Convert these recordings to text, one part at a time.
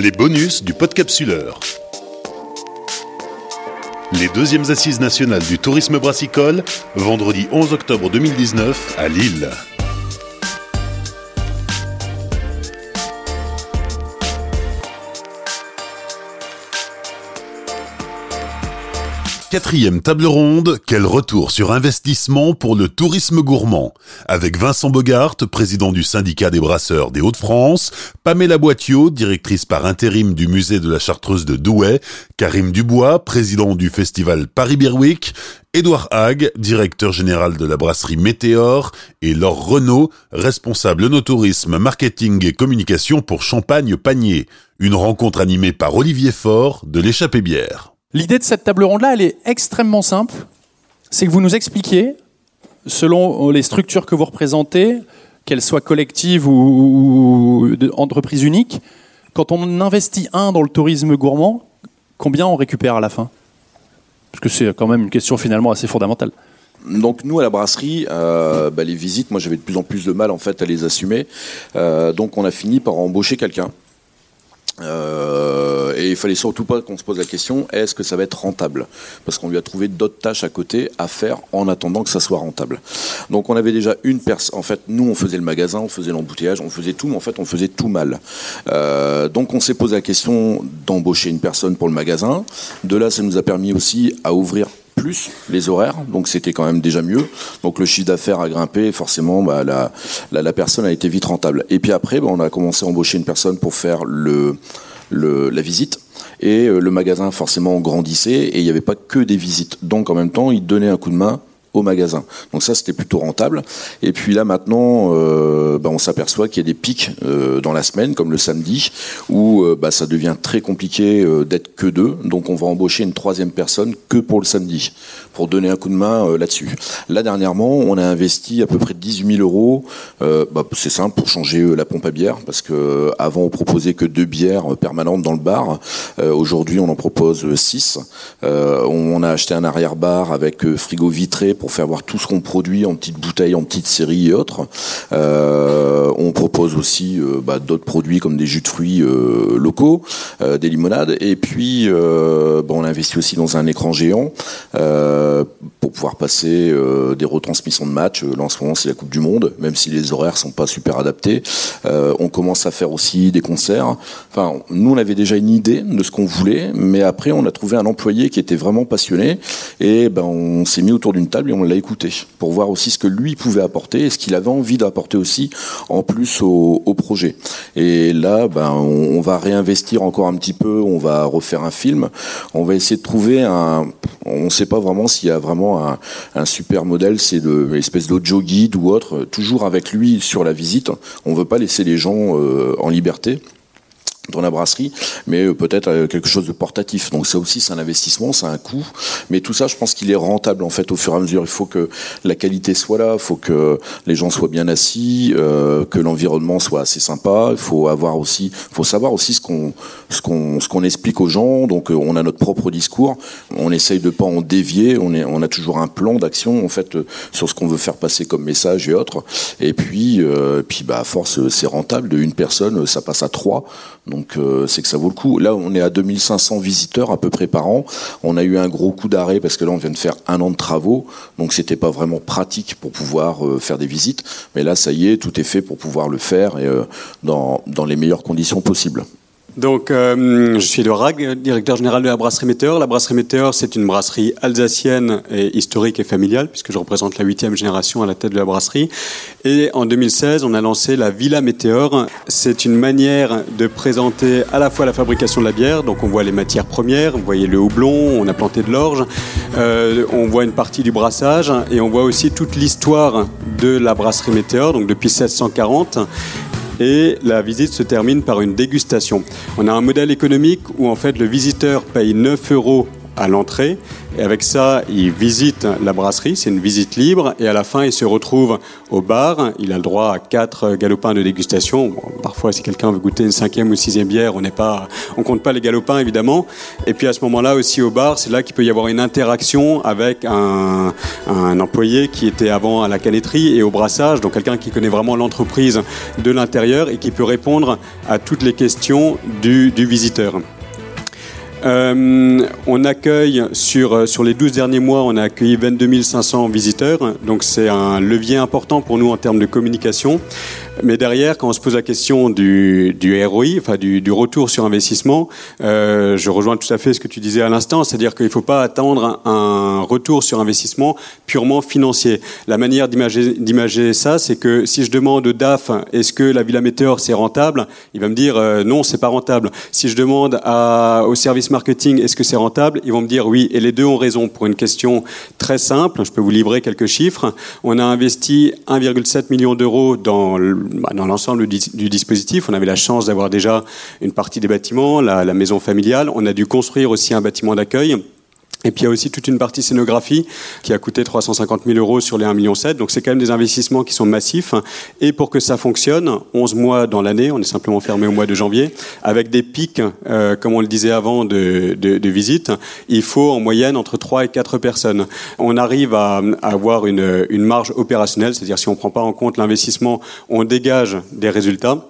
Les bonus du podcapsuleur. Les deuxièmes assises nationales du tourisme brassicole, vendredi 11 octobre 2019 à Lille. Quatrième table ronde, quel retour sur investissement pour le tourisme gourmand Avec Vincent Bogart, président du syndicat des brasseurs des Hauts-de-France, Pamela Boitiot, directrice par intérim du musée de la Chartreuse de Douai, Karim Dubois, président du festival Paris-Birwick, Édouard Hague, directeur général de la brasserie Météor, et Laure Renault, responsable no tourisme, marketing et communication pour Champagne Panier. Une rencontre animée par Olivier Faure de l'échappée bière. L'idée de cette table ronde-là, elle est extrêmement simple. C'est que vous nous expliquiez, selon les structures que vous représentez, qu'elles soient collectives ou, entreprises uniques, quand on investit un dans le tourisme gourmand, combien on récupère à la fin? Parce que c'est quand même une question finalement assez fondamentale. Donc nous à la brasserie, euh, bah, les visites, moi j'avais de plus en plus de mal en fait à les assumer. Euh, donc on a fini par embaucher quelqu'un euh, et il fallait surtout pas qu'on se pose la question est-ce que ça va être rentable? Parce qu'on lui a trouvé d'autres tâches à côté à faire en attendant que ça soit rentable. Donc on avait déjà une personne. En fait, nous on faisait le magasin, on faisait l'embouteillage, on faisait tout, mais en fait on faisait tout mal. Euh, donc on s'est posé la question d'embaucher une personne pour le magasin. De là, ça nous a permis aussi à ouvrir plus les horaires, donc c'était quand même déjà mieux. Donc le chiffre d'affaires a grimpé, forcément, bah, la, la, personne a été vite rentable. Et puis après, bah, on a commencé à embaucher une personne pour faire le, le la visite et euh, le magasin forcément grandissait et il n'y avait pas que des visites. Donc en même temps, il donnait un coup de main magasin. Donc ça, c'était plutôt rentable. Et puis là, maintenant, euh, bah, on s'aperçoit qu'il y a des pics euh, dans la semaine, comme le samedi, où euh, bah, ça devient très compliqué d'être que deux. Donc on va embaucher une troisième personne que pour le samedi, pour donner un coup de main là-dessus. Là, dernièrement, on a investi à peu près 18 000 euros. Bah, c'est simple, pour changer la pompe à bière, parce que avant on proposait que deux bières permanentes dans le bar. Aujourd'hui, on en propose six. on a acheté un arrière-bar avec frigo vitré pour faire voir tout ce qu'on produit en petites bouteilles, en petites séries et autres. Euh, on propose aussi euh, bah, d'autres produits comme des jus de fruits euh, locaux, des limonades. Et puis, bah, on investit aussi dans un écran géant pour pouvoir passer des retransmissions de matchs. Là, en ce moment, c'est la Coupe du Monde, même si les horaires sont pas super adaptés. On commence à faire aussi des concerts. Enfin, nous, on avait déjà une idée de ce qu'on voulait, mais après, on a trouvé un employé qui était vraiment passionné et ben, on s'est mis autour d'une table et on l'a écouté pour voir aussi ce que lui pouvait apporter et ce qu'il avait envie d'apporter aussi en plus au, projet. Et là, ben, on, va réinvestir encore un petit peu, on va refaire un film, on va essayer de trouver un. On ne sait pas vraiment s'il y a vraiment un, super modèle, c'est de l'espèce d'audio guide ou autre, toujours avec lui sur la visite. On veut pas laisser les gens euh, en liberté dans la brasserie, mais euh, peut-être euh, quelque chose de portatif. Donc ça aussi, c'est un investissement, c'est un coût. Mais tout ça, je pense qu'il est rentable en fait au fur et à mesure. Il faut que la qualité soit là, il faut que les gens soient bien assis, euh, que l'environnement soit assez sympa. Il faut avoir aussi, faut savoir aussi ce qu'on ce qu'on ce qu'on explique aux gens. Donc on a notre propre discours. On essaye de pas en dévier. On est on a toujours un plan d'action en fait sur ce qu'on veut faire passer comme message et autres. Et puis puis bah force c'est rentable. De une personne, ça passe à trois. Euh, c'est que ça vaut le coup. Là, on est à 2500 visiteurs à peu près par an. On a eu un gros coup d'arrêt parce que là, on vient de faire un an de travaux, donc c'était pas vraiment pratique pour pouvoir euh, faire des visites. Mais là, ça y est, tout est fait pour pouvoir le faire et euh, dans les meilleures conditions possibles. Donc, euh, je suis Edouard Rag, directeur général de la brasserie Météor. La brasserie Météor, c'est une brasserie alsacienne et historique et familiale, puisque je représente la huitième génération à la tête de la brasserie. Et en 2016, on a lancé la Villa Météor. C'est une manière de présenter à la fois la fabrication de la bière, donc on voit les matières premières, vous voyez le houblon, on a planté de l'orge, euh, on voit une partie du brassage, et on voit aussi toute l'histoire de la brasserie Météor, donc depuis 1640 et la visite se termine par une dégustation. On a un modèle économique où en fait le visiteur paye 9 euros à l'entrée Et avec ça, il visite la brasserie, c'est une visite libre. Et à la fin, il se retrouve au bar. Il a le droit à quatre galopins de dégustation. parfois, si quelqu'un veut goûter une cinquième ou sixième bière, on n'est pas, on compte pas les galopins évidemment. Et puis à ce moment-là aussi au bar, c'est là qu'il peut y avoir une interaction avec un, employé qui était avant à la canetterie et au brassage, donc quelqu'un qui connaît vraiment l'entreprise de l'intérieur et qui peut répondre à toutes les questions du visiteur. Euh, on accueille sur, euh, sur les 12 derniers mois, on a accueilli 22 500 visiteurs, donc c'est un levier important pour nous en termes de communication. Mais derrière, quand on se pose la question du, du ROI, enfin du, retour sur investissement, euh, je rejoins tout à fait ce que tu disais à l'instant, c'est-à-dire qu'il ne faut pas attendre un retour sur investissement purement financier. La manière d'imager ça, c'est que si je demande au DAF, est-ce que la Villa Météor c'est rentable, il va me dire euh, non, c'est pas rentable. Si je demande au service marketing, est-ce que c'est rentable, ils vont me dire oui. Et les deux ont raison pour une question très simple. Je peux vous livrer quelques chiffres. On a investi 1,7 million d'euros dans bah, l'ensemble du, dispositif. On avait la chance d'avoir déjà une partie des bâtiments, la maison familiale. On a dû construire aussi un bâtiment d'accueil. Et puis il y a aussi toute une partie scénographie qui a coûté 350 000 euros sur les 1,7 million. Donc c'est quand même des investissements qui sont massifs. Et pour que ça fonctionne, 11 mois dans l'année, on est simplement fermé au mois de janvier, avec des pics, euh, comme on le disait avant, de, de, de visite, il faut en moyenne entre 3 et 4 personnes. On arrive à, à avoir une, une marge opérationnelle, c'est-à-dire si on ne prend pas en compte l'investissement, on dégage des résultats.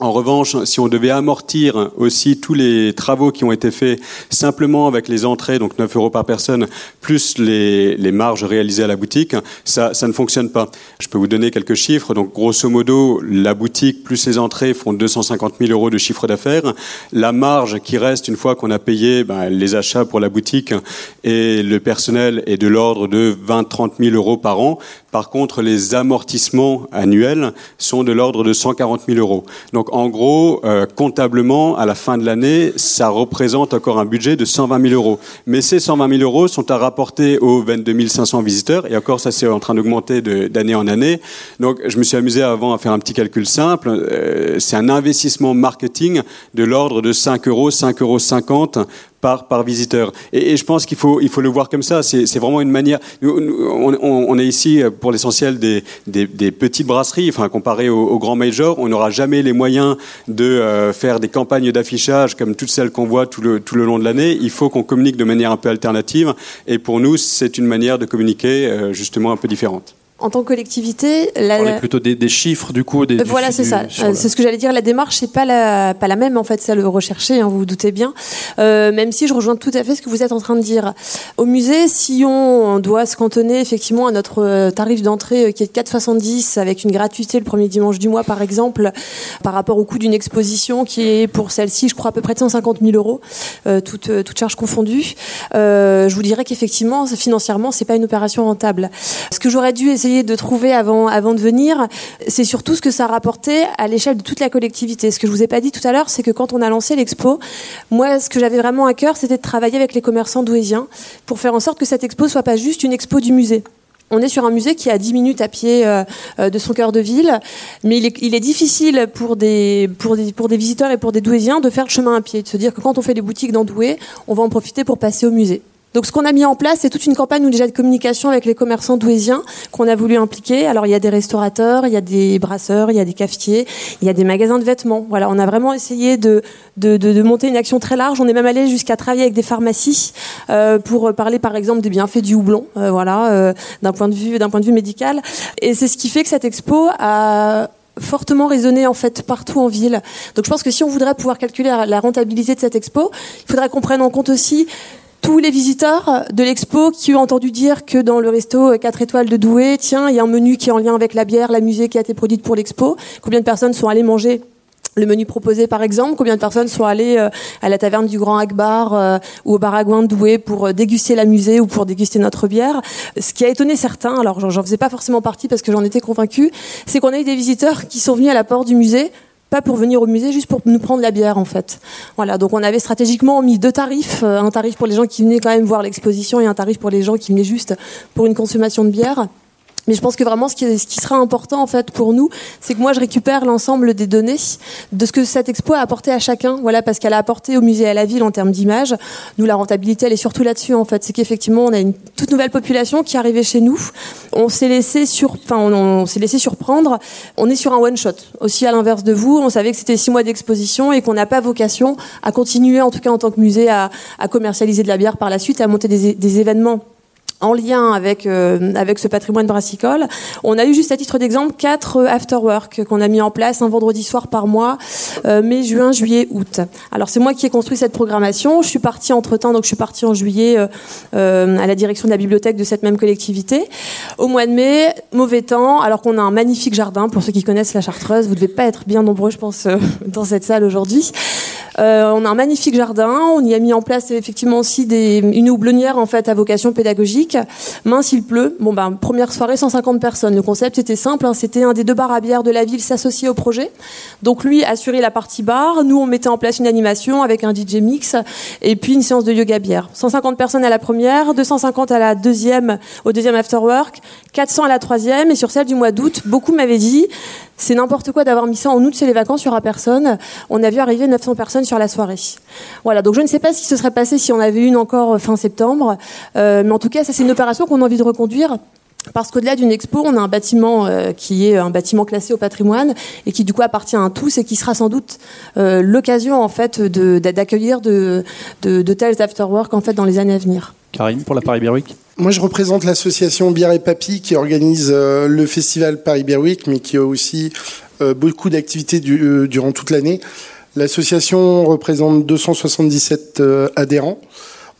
En revanche, si on devait amortir aussi tous les travaux qui ont été faits simplement avec les entrées, donc 9 euros par personne, plus les, marges réalisées à la boutique, ça, ça, ne fonctionne pas. Je peux vous donner quelques chiffres. Donc, grosso modo, la boutique plus les entrées font 250 000 euros de chiffre d'affaires. La marge qui reste une fois qu'on a payé ben, les achats pour la boutique et le personnel est de l'ordre de 20-30 000 euros par an. Par contre, les amortissements annuels sont de l'ordre de 140 000 euros. Donc, en gros, euh, comptablement, à la fin de l'année, ça représente encore un budget de 120 000 euros. Mais ces 120 000 euros sont à rapporter aux 22 500 visiteurs. Et encore, ça, c'est en train d'augmenter d'année en année. Donc, je me suis amusé avant à faire un petit calcul simple. Euh, c'est un investissement marketing de l'ordre de 5 euros, 5 euros 50 par, par visiteur. Et, je pense qu'il faut, il faut le voir comme ça. C'est vraiment une manière. On, est ici pour l'essentiel des, des, des, petites brasseries. Enfin, comparé aux, aux grands majors, on n'aura jamais les moyens de euh, faire des campagnes d'affichage comme toutes celles qu'on voit tout le, tout le long de l'année. Il faut qu'on communique de manière un peu alternative. Et pour nous, c'est une manière de communiquer euh, justement un peu différente en tant que collectivité, la... on est plutôt des, des, chiffres du coup. Des, voilà, c'est ça. C'est ce que j'allais dire. La démarche c'est pas la pas la même en fait, celle recherchée. Hein, vous vous doutez bien. Euh, même si je rejoins tout à fait ce que vous êtes en train de dire. Au musée, si on doit se cantonner effectivement à notre euh, tarif d'entrée euh, qui est de 4,70 avec une gratuité le premier dimanche du mois par exemple, par rapport au coût d'une exposition qui est pour celle-ci, je crois à peu près de 150 000 euros, euh, toute toute charge confondue. je vous dirais qu'effectivement financièrement c'est pas une opération rentable. Ce que j'aurais dû essayer de trouver avant, avant de venir, c'est surtout ce que ça rapportait à l'échelle de toute la collectivité. Ce que je vous ai pas dit tout à l'heure, c'est que quand on a lancé l'expo, moi, ce que j'avais vraiment à cœur, c'était de travailler avec les commerçants douésiens pour faire en sorte que cette expo soit pas juste une expo du musée. On est sur un musée qui est à 10 minutes à pied euh, euh, de son cœur de ville, mais il est, il est difficile pour des, pour, des, pour des visiteurs et pour des douésiens de faire le chemin à pied, de se dire que quand on fait des boutiques dans Douai, on va en profiter pour passer au musée. Donc ce qu'on a mis en place, c'est toute une campagne déjà de communication avec les commerçants douésiens qu'on a voulu impliquer. Alors il y a des restaurateurs, il y a des brasseurs, il y a des cafetiers, il y a des magasins de vêtements. Voilà, on a vraiment essayé de, de, de, de monter une action très large. On est même allé jusqu'à travailler avec des pharmacies euh, pour parler par exemple des bienfaits du houblon, euh, voilà, euh, d'un point de vue d'un point de vue médical. Et c'est ce qui fait que cette expo a fortement résonné en fait partout en ville. Donc je pense que si on voudrait pouvoir calculer la rentabilité de cette expo, il faudrait qu'on prenne en compte aussi tous les visiteurs de l'expo qui ont entendu dire que dans le resto 4 étoiles de Douai, tiens, il y a un menu qui est en lien avec la bière, la musée qui a été produite pour l'expo. Combien de personnes sont allées manger le menu proposé par exemple, combien de personnes sont allées euh, à la taverne du Grand Akbar euh, ou au Baragouin de Douai pour euh, déguster la musée ou pour déguster notre bière? Ce qui a étonné certains, alors j'en faisais pas forcément partie parce que j'en étais convaincue, c'est qu'on a eu des visiteurs qui sont venus à la porte du musée pas pour venir au musée, juste pour nous prendre la bière en fait. Voilà, donc on avait stratégiquement mis deux tarifs, un tarif pour les gens qui venaient quand même voir l'exposition et un tarif pour les gens qui venaient juste pour une consommation de bière. Mais je pense que vraiment, ce qui, ce qui sera important en fait pour nous, c'est que moi, je récupère l'ensemble des données de ce que cette expo a apporté à chacun. Voilà, parce qu'elle a apporté au musée et à la ville en termes d'image. Nous, la rentabilité, elle est surtout là-dessus en fait. C'est qu'effectivement, on a une toute nouvelle population qui est arrivée chez nous. On s'est laissé sur, enfin, on, s'est laissé surprendre. On est sur un one shot. Aussi à l'inverse de vous, on savait que c'était six mois d'exposition et qu'on n'a pas vocation à continuer, en tout cas en tant que musée, à, à commercialiser de la bière par la suite, à monter des, des événements en lien avec euh, avec ce patrimoine brassicole. On a eu juste à titre d'exemple quatre euh, afterwork qu'on a mis en place un vendredi soir par mois, euh, mai, juin, juillet, août. Alors c'est moi qui ai construit cette programmation. Je suis partie entre temps, donc je suis partie en juillet euh, euh, à la direction de la bibliothèque de cette même collectivité. Au mois de mai, mauvais temps, alors qu'on a un magnifique jardin. Pour ceux qui connaissent la Chartreuse, vous devez pas être bien nombreux, je pense, euh, dans cette salle aujourd'hui. Euh, on a un magnifique jardin. On y a mis en place effectivement aussi des, une houblonnière en fait à vocation pédagogique. Mince, il pleut. Bon ben première soirée, 150 personnes. Le concept était simple. Hein, C'était un des deux bars à bière de la ville s'associer au projet. Donc lui assurait la partie bar. Nous on mettait en place une animation avec un DJ mix et puis une séance de yoga bière. 150 personnes à la première, 250 à la deuxième, au deuxième afterwork, 400 à la troisième et sur celle du mois d'août, beaucoup m'avaient dit c'est n'importe quoi d'avoir mis ça en août, c'est les vacances, il n'y aura personne. On a vu arriver 900 personnes sur la soirée. Voilà, donc je ne sais pas ce qui se serait passé si on avait une encore fin septembre, euh, mais en tout cas, ça c'est une opération qu'on a envie de reconduire. Parce qu'au-delà d'une expo, on a un bâtiment euh, qui est un bâtiment classé au patrimoine et qui du coup appartient à tous et qui sera sans doute euh, l'occasion en fait d'accueillir de, tels afterwork en fait dans les années à venir. Karim, pour la Paris Beer Week? Moi, je représente l'association Bière et Papy qui organise euh, le festival Paris Beer Week, mais qui a aussi euh, beaucoup d'activités euh, durant toute l'année. L'association représente 277 euh, adhérents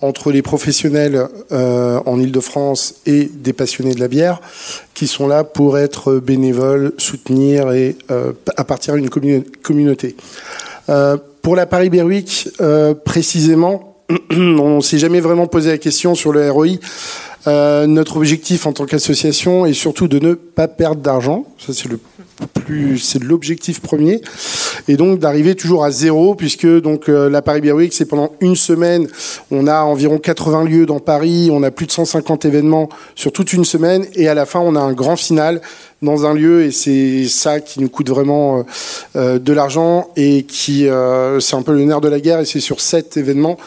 entre les professionnels en Ile-de-France et des passionnés de la bière qui sont là pour être bénévoles, soutenir et à une commu- communauté. Pour la Paris Beer Week, précisément, on s'est jamais vraiment posé la question sur le ROI. Euh, notre objectif en tant qu'association est surtout de ne pas perdre d'argent. Ça, c'est le plus, c'est l'objectif premier. Et donc d'arriver toujours à zéro, puisque donc euh, la Paris Beer c'est pendant une semaine. On a environ 80 lieux dans Paris. On a plus de 150 événements sur toute une semaine. Et à la fin, on a un grand final dans un lieu. Et c'est ça qui nous coûte vraiment euh, euh, de l'argent et qui, c'est un peu le nerf de la guerre. Et c'est sur cet événement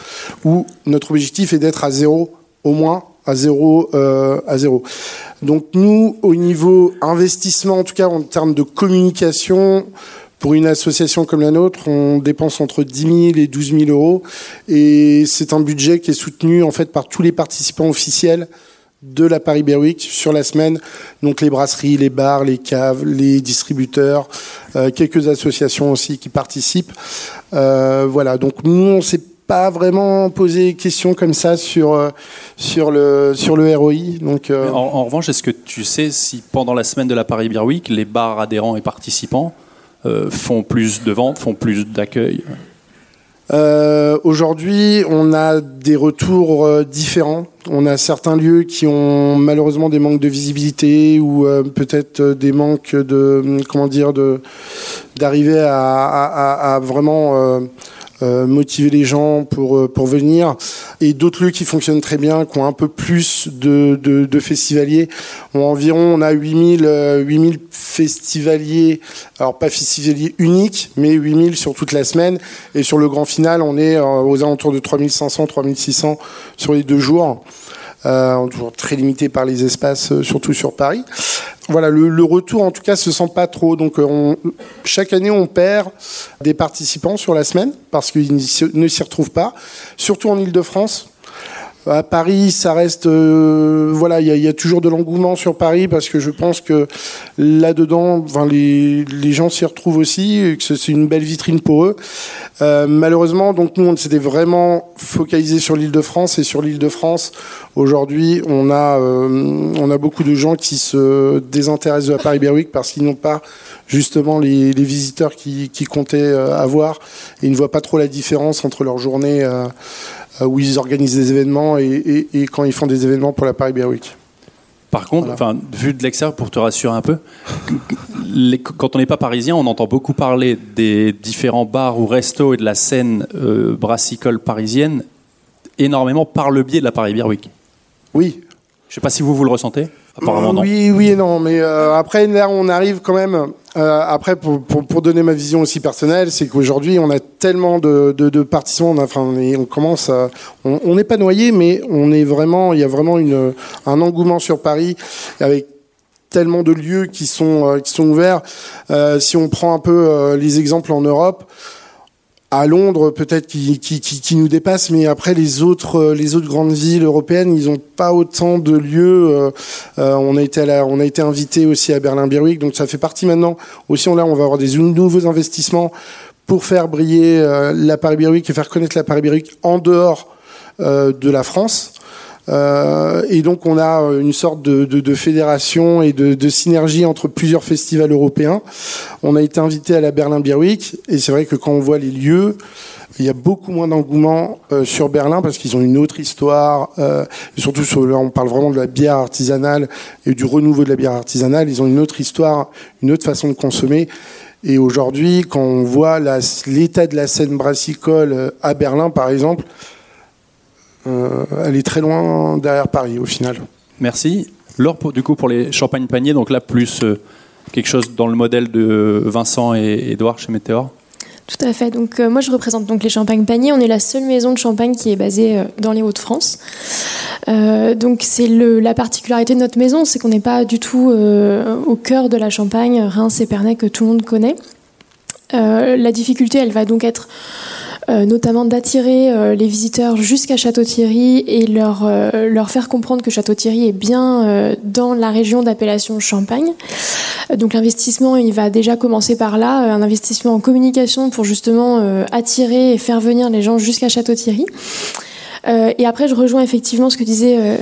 où notre objectif est d'être à zéro au moins à zéro euh, à zéro. Donc nous, au niveau investissement, en tout cas en termes de communication, pour une association comme la nôtre, on dépense entre 10 000 et 12 000 euros, et c'est un budget qui est soutenu en fait par tous les participants officiels de la Paris Beer Week sur la semaine, donc les brasseries, les bars, les caves, les distributeurs, euh, quelques associations aussi qui participent. Euh, voilà, donc nous on s'est pas vraiment posé question comme ça sur euh, sur le sur le ROI. Donc euh, en, en revanche, est-ce que tu sais si pendant la semaine de la Paris Beer Week, les bars adhérents et participants euh, font plus de ventes, font plus d'accueil? Euh, Aujourd'hui, on a des retours euh, différents. On a certains lieux qui ont malheureusement des manques de visibilité ou euh, peut-être des manques de comment dire de d'arriver à, à, à- à vraiment motiver les gens pour euh, pour venir. Et d'autres lieux qui fonctionnent très bien qui ont un peu plus de de, de festivaliers. Ont environ on a 8000 euh, 8000 festivaliers. Alors pas festivaliers uniques mais 8000 sur toute la semaine. Et sur le grand final on est euh, aux alentours de 3500 3600 sur les deux jours euh, toujours très limité par les espaces, euh, surtout sur Paris. Voilà, le, le retour en tout cas se sent pas trop. Donc, euh, on, chaque année, on perd des participants sur la semaine parce qu'ils ne s'y retrouvent pas, surtout en Ile-de-France. À Paris, ça reste, euh, voilà, il y, a- toujours de l'engouement sur Paris parce que je pense que là-dedans, enfin, les, gens s'y retrouvent aussi, et que c'est une belle vitrine pour eux. Euh, malheureusement, donc nous, on s'était vraiment focalisé sur l'Île-de-France et sur l'Île-de-France. Aujourd'hui, on a, euh, on a beaucoup de gens qui se désintéressent de Paris Beer Week parce qu'ils n'ont pas justement les, visiteurs qui, comptaient avoir et ils ne voient pas trop la différence entre leur journée où ils organisent des événements et, et- et quand ils font des événements pour la Paris Beer Week. Par contre, Voilà. vu de l'extérieur, pour te rassurer un peu, les- quand on n'est pas parisien, on entend beaucoup parler des différents bars ou restos et de la scène euh, brassicole parisienne énormément par le biais de la Paris Beer Week. Oui, Je sais pas si vous vous le ressentez. Oui, oui non. Mais euh, après, là, on arrive quand même. euh, après, pour, pour, pour donner ma vision aussi personnelle, c'est qu'aujourd'hui, on a tellement de, de, de participants. On, enfin, on, commence à. On n'est pas noyé, mais on est vraiment. Il y a vraiment une, un engouement sur Paris avec tellement de lieux qui sont euh, qui sont ouverts. Si on prend un peu les exemples en Europe, à Londres peut-être qui, nous dépasse, mais après les autres euh, les autres grandes villes européennes, ils ont pas autant de lieux. euh, euh, on a été à invité aussi à Berlin Beer Week, donc ça fait partie maintenant. Aussi, on là, on va avoir des nouveaux investissements pour faire briller euh, la Paris Beer Week et faire connaître la Paris Beer Week en dehors de la France. Euh, et donc on a euh, une sorte de, de, de fédération et de, de synergie entre plusieurs festivals européens. On a été invité à la Berlin Beer Week et c'est vrai que quand on voit les lieux, il y a beaucoup moins d'engouement euh, sur Berlin parce qu'ils ont une autre histoire. euh, surtout, sur, là, on parle vraiment de la bière artisanale et du renouveau de la bière artisanale. Ils ont une autre histoire, une autre façon de consommer. Et aujourd'hui, quand on voit l'état de la scène brassicole euh, à Berlin, par exemple, euh, elle est très loin derrière Paris au final. Merci. Laure, pour- du coup, pour les champagnes paniers, donc là, plus euh, quelque chose dans le modèle de Vincent et Edouard chez Météor. Tout à fait. Donc euh, moi je représente donc les champagnes paniers. On est la seule maison de champagne qui est basée euh, dans les Hauts-de-France. Euh, donc c'est la particularité de notre maison, c'est qu'on n'est pas du tout euh, au cœur de la Champagne, Reims et Pernay que tout le monde connaît. Euh, la difficulté, elle va donc être euh, notamment d'attirer euh, les visiteurs jusqu'à Château-Thierry et leur, euh, leur faire comprendre que Château-Thierry est bien euh, dans la région d'appellation Champagne. Donc l'investissement, il va déjà commencer par là, un investissement en communication pour justement attirer et faire venir les gens jusqu'à Château-Thierry. Euh, et après, je rejoins effectivement ce que disait euh,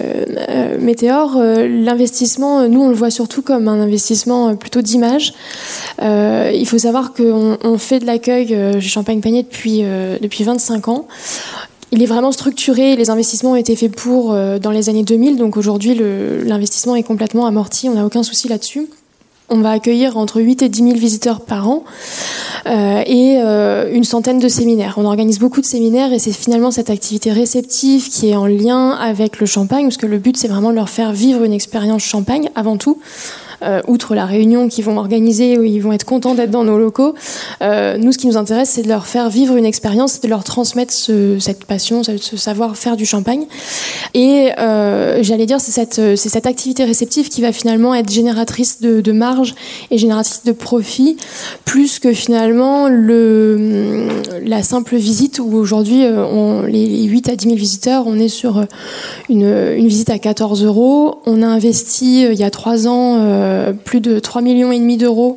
euh, Météor. L'investissement, nous, on le voit surtout comme un investissement plutôt d'image. Il faut savoir qu'on on fait de l'accueil chez Champagne Panier depuis, depuis 25 ans. Il est vraiment structuré, les investissements ont été faits pour dans les années 2000, donc aujourd'hui l'investissement est complètement amorti, on n'a aucun souci là-dessus. On va accueillir entre 8 et 10 000 visiteurs par an euh, et euh, une centaine de séminaires. On organise beaucoup de séminaires et c'est finalement cette activité réceptive qui est en lien avec le champagne, parce que le but c'est vraiment de leur faire vivre une expérience champagne avant tout. Euh, outre la réunion qu'ils vont organiser où ils vont être contents d'être dans nos locaux, euh, nous ce qui nous intéresse c'est de leur faire vivre une expérience, de leur transmettre ce- cette passion, ce, savoir-faire du champagne. Et euh, j'allais dire c'est cette, activité réceptive qui va finalement être génératrice de, marge et génératrice de profit, plus que finalement le, la simple visite où aujourd'hui les, les 8 à 10 000 visiteurs, on est sur une, une visite à 14 euros. On a investi il y a trois ans plus de 3 millions et demi d'euros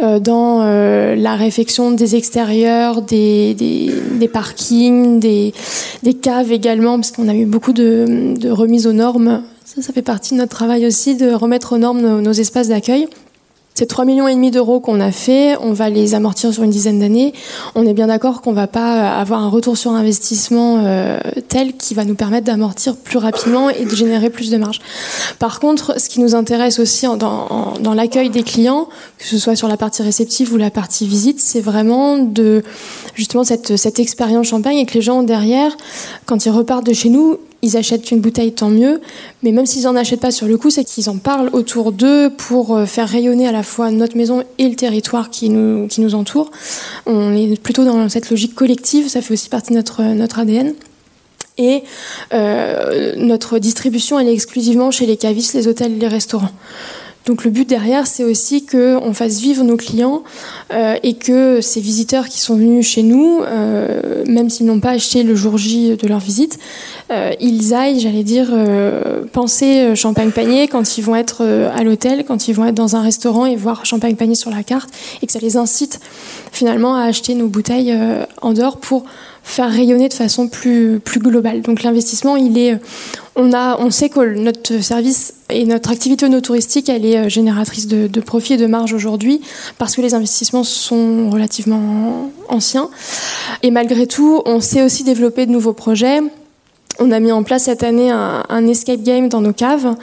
euh, dans euh, la réfection des extérieurs, des, parkings, des, caves également, parce qu'on a eu beaucoup de, remises aux normes. Ça, ça fait partie de notre travail aussi, de remettre aux normes nos espaces d'accueil. Ces 3 millions et demi d'euros qu'on a fait, on va les amortir sur une dizaine d'années. On est bien d'accord qu'on va pas avoir un retour sur investissement euh, tel qui va nous permettre d'amortir plus rapidement et de générer plus de marge. Par contre, ce qui nous intéresse aussi dans l'accueil des clients, que ce soit sur la partie réceptive ou la partie visite, c'est vraiment de justement cette, cette expérience champagne et que les gens derrière, quand ils repartent de chez nous, ils achètent une bouteille, tant mieux. Mais même s'ils en achètent pas sur le coup, c'est qu'ils en parlent autour d'eux pour euh, faire rayonner à la fois notre maison et le territoire qui nous, qui nous entoure. On est plutôt dans cette logique collective, ça fait aussi partie de notre, notre ADN. Et euh, notre distribution, elle est exclusivement chez les cavistes, les hôtels, les restaurants. Donc le but derrière, c'est aussi qu'on fasse vivre nos clients euh, et que ces visiteurs qui sont venus chez nous, euh, même s'ils n'ont pas acheté le jour J de leur visite, euh, ils aillent, j'allais dire, penser champagne panier quand ils vont être à l'hôtel, quand ils vont être dans un restaurant et voir champagne panier sur la carte, et que ça les incite finalement à acheter nos bouteilles en dehors pour faire rayonner de façon plus, plus globale. Donc l'investissement, il est, on, a, on sait que notre service et notre activité no touristique, elle est euh, génératrice de, de profit et de marge aujourd'hui parce que les investissements sont relativement anciens. Et malgré tout, on sait aussi développer de nouveaux projets. On a mis en place cette année un, escape game dans nos caves.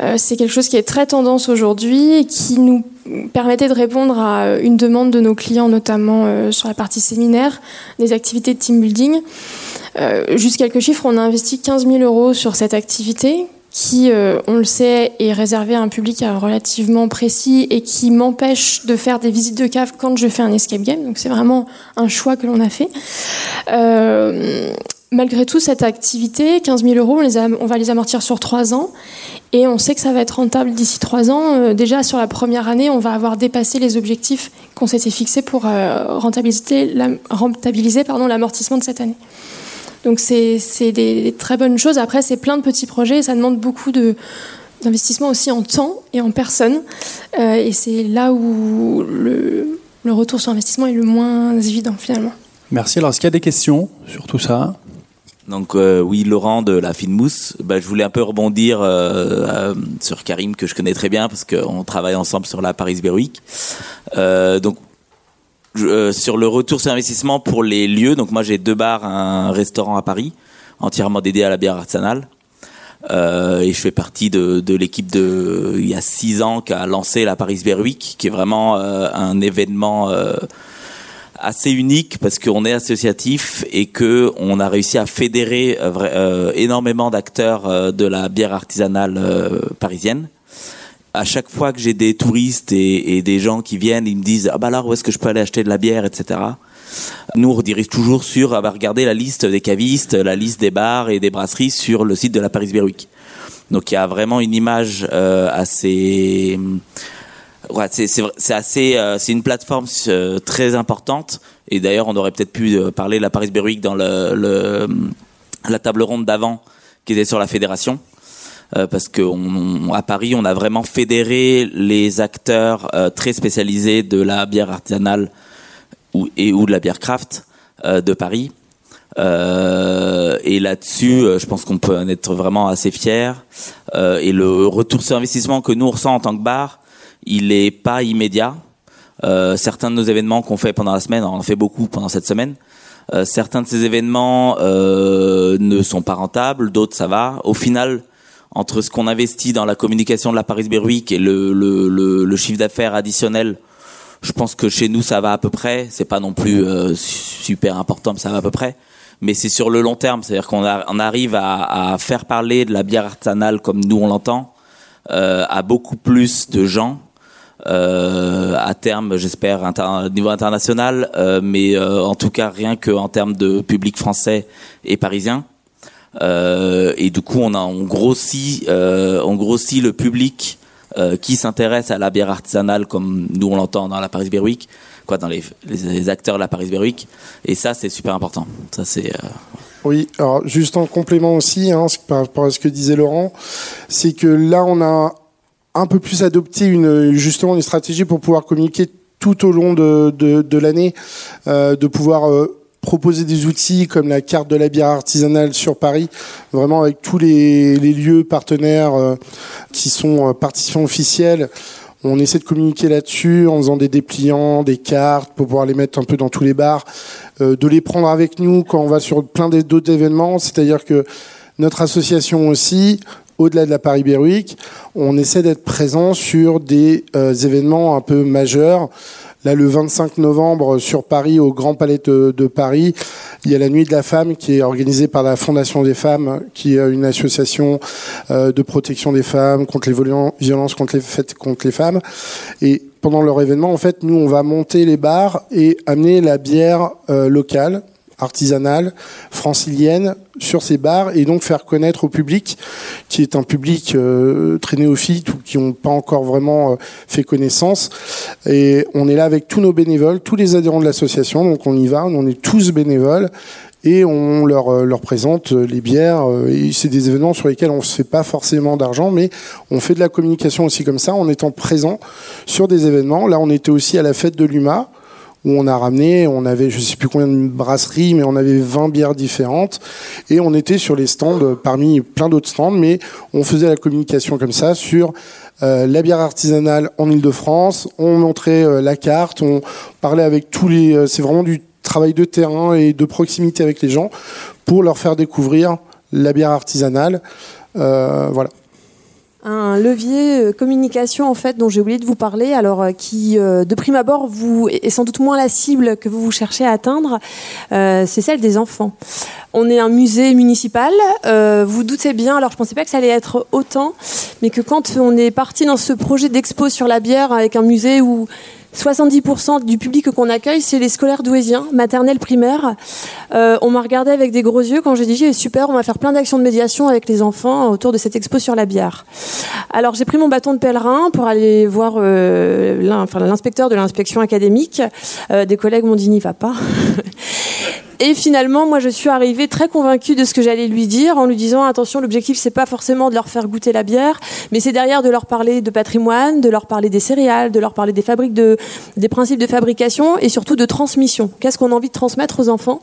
Euh, c'est quelque chose qui est très tendance aujourd'hui et qui nous permettait de répondre à une demande de nos clients, notamment euh, sur la partie séminaire, des activités de team building. Euh, juste quelques chiffres, on a investi 15 000 euros sur cette activité qui, euh, on le sait, est réservé à un public relativement précis et qui m'empêche de faire des visites de cave quand je fais un escape game. Donc c'est vraiment un choix que l'on a fait. Euh, malgré tout, cette activité, 15 000 euros, on, va les amortir sur trois ans. Et on sait que ça va être rentable d'ici trois ans. déjà, sur la première année, on va avoir dépassé les objectifs qu'on s'était fixés pour rentabiliser l'amortissement de cette année. Donc c'est des, très bonnes choses. Après, c'est plein de petits projets. Ça demande beaucoup d'investissement aussi en temps et en personnes. Euh, et c'est là où le, retour sur investissement est le moins évident finalement. Merci. Alors, est-ce qu'il y a des questions sur tout ça? Donc euh, oui, Laurent de la Fine Mousse. Bah, je voulais un peu rebondir euh, sur Karim que je connais très bien parce qu'on travaille ensemble sur la Paris Beer Week. donc euh, sur le retour sur investissement pour les lieux. Donc moi j'ai deux bars, un restaurant à Paris, entièrement dédié à la bière artisanale. Euh, et je fais partie de, de l'équipe de il y a six ans qui a lancé la Paris Beer Week, qui est vraiment euh, un événement euh, assez unique parce qu'on est associatif et que on a réussi à fédérer énormément d'acteurs de la bière artisanale parisienne à chaque fois que j'ai des touristes et, des gens qui viennent, ils me disent ah bah alors où est-ce que je peux aller acheter de la bière, etc. Nous on redirige toujours sur ah bah regardez la liste des cavistes, la liste des bars et des brasseries sur le site de la Paris Beer Week. Donc il y a vraiment une image euh, assez c'est assez euh, c'est une plateforme euh, très importante et d'ailleurs on aurait peut-être pu parler de la Paris Beer Week dans la table ronde d'avant qui était sur la fédération euh, parce que à Paris, on a vraiment fédéré les acteurs euh, très spécialisés de la bière artisanale ou, et ou de la bière craft euh, de Paris. et là-dessus, je pense qu'on peut en être vraiment assez fier. et le retour sur investissement que nous on en tant que bar, il est pas immédiat. certains de nos événements qu'on fait pendant la semaine, on en fait beaucoup pendant cette semaine. certains de ces événements ne sont pas rentables, d'autres ça va. Au final, entre ce qu'on investit dans la communication de la Paris Week et le, le, le, chiffre d'affaires additionnel, je pense que chez nous ça va à peu près. C'est pas non plus euh, super important, mais ça va à peu près. Mais c'est sur le long terme, c'est-à-dire qu'on on arrive à, à, faire parler de la bière artisanale comme nous on l'entend euh, à beaucoup plus de gens. Euh, à terme, j'espère, au niveau international, euh, mais euh, en tout cas rien qu'en termes de public français et parisien. Euh, et du coup, on a on grossit, euh, on grossit le public euh, qui s'intéresse à la bière artisanale comme nous on l'entend dans la Paris Beer Week, quoi, dans les, les, acteurs de la Paris Beer Week. Et ça, c'est super important. Ça, c'est oui, alors juste en complément aussi, hein, par rapport à ce que disait Laurent, c'est que là, on a un peu plus adopté une, justement une stratégie pour pouvoir communiquer tout au long de, de, l'année, euh, de pouvoir euh, proposer des outils comme la carte de la bière artisanale sur Paris, vraiment avec tous les, lieux partenaires euh, qui sont participants officiels. On essaie de communiquer là-dessus en faisant des dépliants, des cartes pour pouvoir les mettre un peu dans tous les bars, de les prendre avec nous quand on va sur plein d'autres événements. C'est-à-dire que notre association aussi, au-delà de la Paris Beer Week, on essaie d'être présent sur des événements un peu majeurs. Là, le 25 novembre, sur Paris, au Grand Palais de, Paris, il y a la Nuit de la Femme qui est organisée par la Fondation des Femmes, qui est une association euh, de protection des femmes contre les violences contre les, contre les femmes. Et pendant leur événement, en fait, nous, on va monter les bars et amener la bière euh, locale artisanale francilienne sur ces bars et donc faire connaître au public qui est un public euh, très néophyte ou qui n'ont pas encore vraiment euh, fait connaissance et on est là avec tous nos bénévoles tous les adhérents de l'association donc on y va on est tous bénévoles et on leur, euh, présente les bières. C'est des événements sur lesquels on ne se fait pas forcément d'argent, mais on fait de la communication aussi comme ça, en étant présent sur des événements. Là, on était aussi à la fête de l'UMA, où on a ramené, on avait je sais plus combien de brasseries, mais on avait 20 bières différentes. Et on était sur les stands parmi plein d'autres stands, mais on faisait la communication comme ça sur euh, la bière artisanale en Ile-de-France, on montrait euh, la carte, on parlait avec tous les, euh, c'est vraiment du travail de terrain et de proximité avec les gens pour leur faire découvrir la bière artisanale, voilà. Un levier euh, communication en fait dont j'ai oublié de vous parler, alors euh, qui euh, de prime abord vous est sans doute moins la cible que vous vous cherchez à atteindre, c'est celle des enfants. On est un musée municipal, vous doutez bien, alors je pensais pas que ça allait être autant, mais que quand on est parti dans ce projet d'expo sur la bière avec un musée où 70% du public qu'on accueille, c'est les scolaires douésiens, maternelle, primaire. Euh, on m'a regardé avec des gros yeux quand j'ai dit super, on va faire plein d'actions de médiation avec les enfants autour de cette expo sur la bière. Alors j'ai pris mon bâton de pèlerin pour aller voir euh, l'inspecteur de l'inspection académique. Euh, des collègues m'ont dit n'y va pas. Et finalement, moi, je suis arrivée très convaincue de ce que j'allais lui dire, en lui disant attention, l'objectif c'est pas forcément de leur faire goûter la bière, mais c'est derrière de leur parler de patrimoine, de leur parler des céréales, de leur parler des fabriques de, des principes de fabrication et surtout de transmission. Qu'est-ce qu'on a envie de transmettre aux enfants?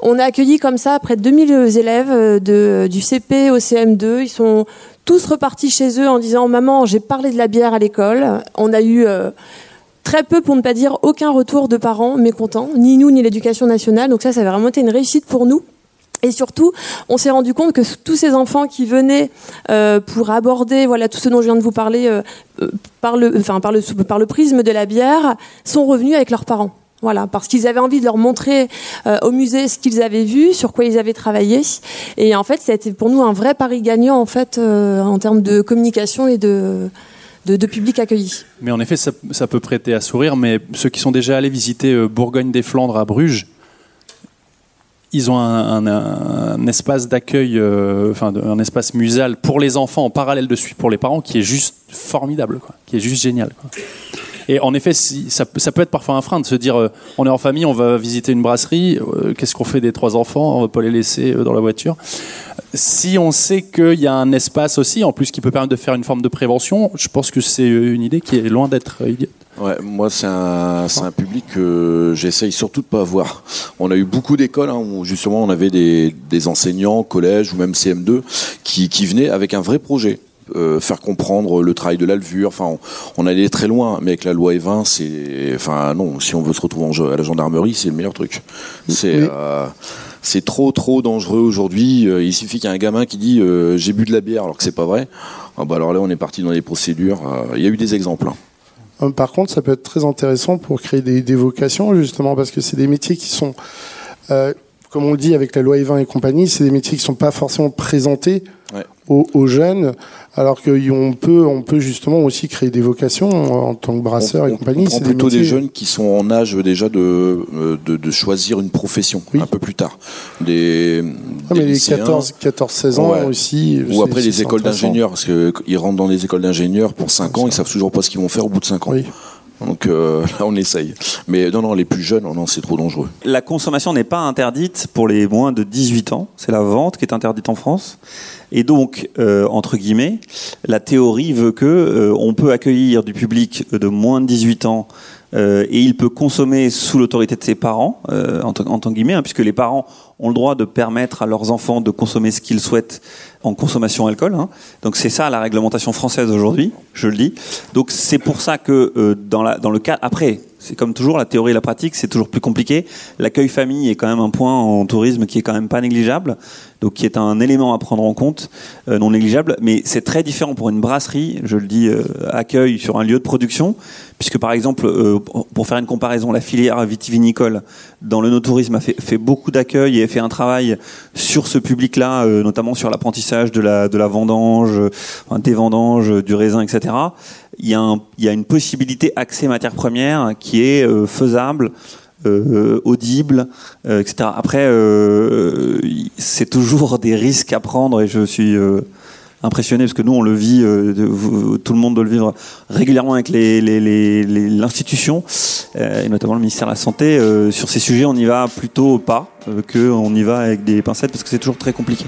On a accueilli comme ça près de 2000 élèves euh, de, du CP au CM2. Ils sont tous repartis chez eux en disant maman, j'ai parlé de la bière à l'école. On a eu euh, très peu, pour ne pas dire aucun retour de parents mécontents, ni nous, ni l'éducation nationale. Donc ça, ça a vraiment été une réussite pour nous. Et surtout, on s'est rendu compte que tous ces enfants qui venaient euh, pour aborder voilà tout ce dont je viens de vous parler euh, euh, par le enfin par le par le prisme de la bière sont revenus avec leurs parents. Voilà, parce qu'ils avaient envie de leur montrer au musée ce qu'ils avaient vu, sur quoi ils avaient travaillé. Et en fait, c'était pour nous un vrai pari gagnant en fait en termes de communication et de de, public accueilli. Mais en effet, ça, peut prêter à sourire, mais ceux qui sont déjà allés visiter euh, Bourgogne des Flandres à Bruges, ils ont un, espace d'accueil, euh, enfin un espace muséal pour les enfants en parallèle de celui pour les parents qui est juste formidable, quoi, qui est juste génial. Et en effet, ça, peut être parfois un frein de se dire euh, on est en famille, on va visiter une brasserie, qu'est-ce qu'on fait des trois enfants On va pas les laisser dans la voiture. Si on sait qu'il y a un espace aussi, en plus qui peut permettre de faire une forme de prévention, je pense que c'est une idée qui est loin d'être idiote. Ouais, moi, c'est un, un, public que j'essaye surtout de pas avoir. On a eu beaucoup d'écoles hein, où justement on avait des, des, enseignants, collèges ou même CM2 qui, qui venaient avec un vrai projet. Euh, faire comprendre le travail de l'alvure. Enfin, on, allait très loin, mais avec la loi E20, c'est, enfin non, si on veut se retrouver à la gendarmerie, c'est le meilleur truc. C'est euh, c'est trop trop dangereux aujourd'hui. Euh, il suffit qu'il y ait un gamin qui dit j'ai bu de la bière alors que c'est pas vrai. Ah bah alors là, on est parti dans des procédures. Il y a eu des exemples. Hein. Par contre, ça peut être très intéressant pour créer des, des vocations, justement, parce que c'est des métiers qui sont, comme on le dit avec la loi E20 et compagnie, c'est des métiers qui sont pas forcément présentés aux, jeunes, alors qu'on peut, on peut justement aussi créer des vocations en tant que brasseur et compagnie. C'est plutôt des, jeunes qui sont en âge déjà de, de, de choisir une profession un peu plus tard. Des, ah, mais les 14, 14, 16 ans aussi. Ou après les écoles d'ingénieurs, parce qu'ils rentrent dans les écoles d'ingénieurs pour 5 ans, ils savent toujours pas ce qu'ils vont faire au bout de 5 ans. Oui. Donc euh, là, on essaye. Mais non, non, les plus jeunes, non, c'est trop dangereux. La consommation n'est pas interdite pour les moins de 18 ans. C'est la vente qui est interdite en France. Et donc, euh, entre guillemets, la théorie veut que euh, on peut accueillir du public de moins de 18 ans et il peut consommer sous l'autorité de ses parents, en, en, tant guillemets, hein, puisque les parents ont le droit de permettre à leurs enfants de consommer ce qu'ils souhaitent en consommation alcool. Hein. Donc c'est ça la réglementation française aujourd'hui, je le dis. Donc c'est pour ça que euh, dans, le cas après, c'est comme toujours la théorie et la pratique, c'est toujours plus compliqué. L'accueil famille est quand même un point en tourisme qui est quand même pas négligeable, donc qui est un élément à prendre en compte, euh, non négligeable. Mais c'est très différent pour une brasserie, je le dis, euh, accueil sur un lieu de production, puisque par exemple, pour faire une comparaison, la filière vitivinicole dans le no-tourisme a fait, beaucoup d'accueil et a fait un travail sur ce public-là, notamment sur l'apprentissage de la, de la vendange, des vendanges, du raisin, etc. Il y a, une possibilité accès matières premières qui est euh, faisable. Euh, audible, euh, etc. Après, c'est toujours des risques à prendre et je suis impressionné parce que nous on le vit, tout le monde doit le vivre régulièrement avec l'institution les, les, et notamment le ministère de la Santé. sur ces sujets, on y va plutôt pas qu'on y va avec des pincettes parce que c'est toujours très compliqué.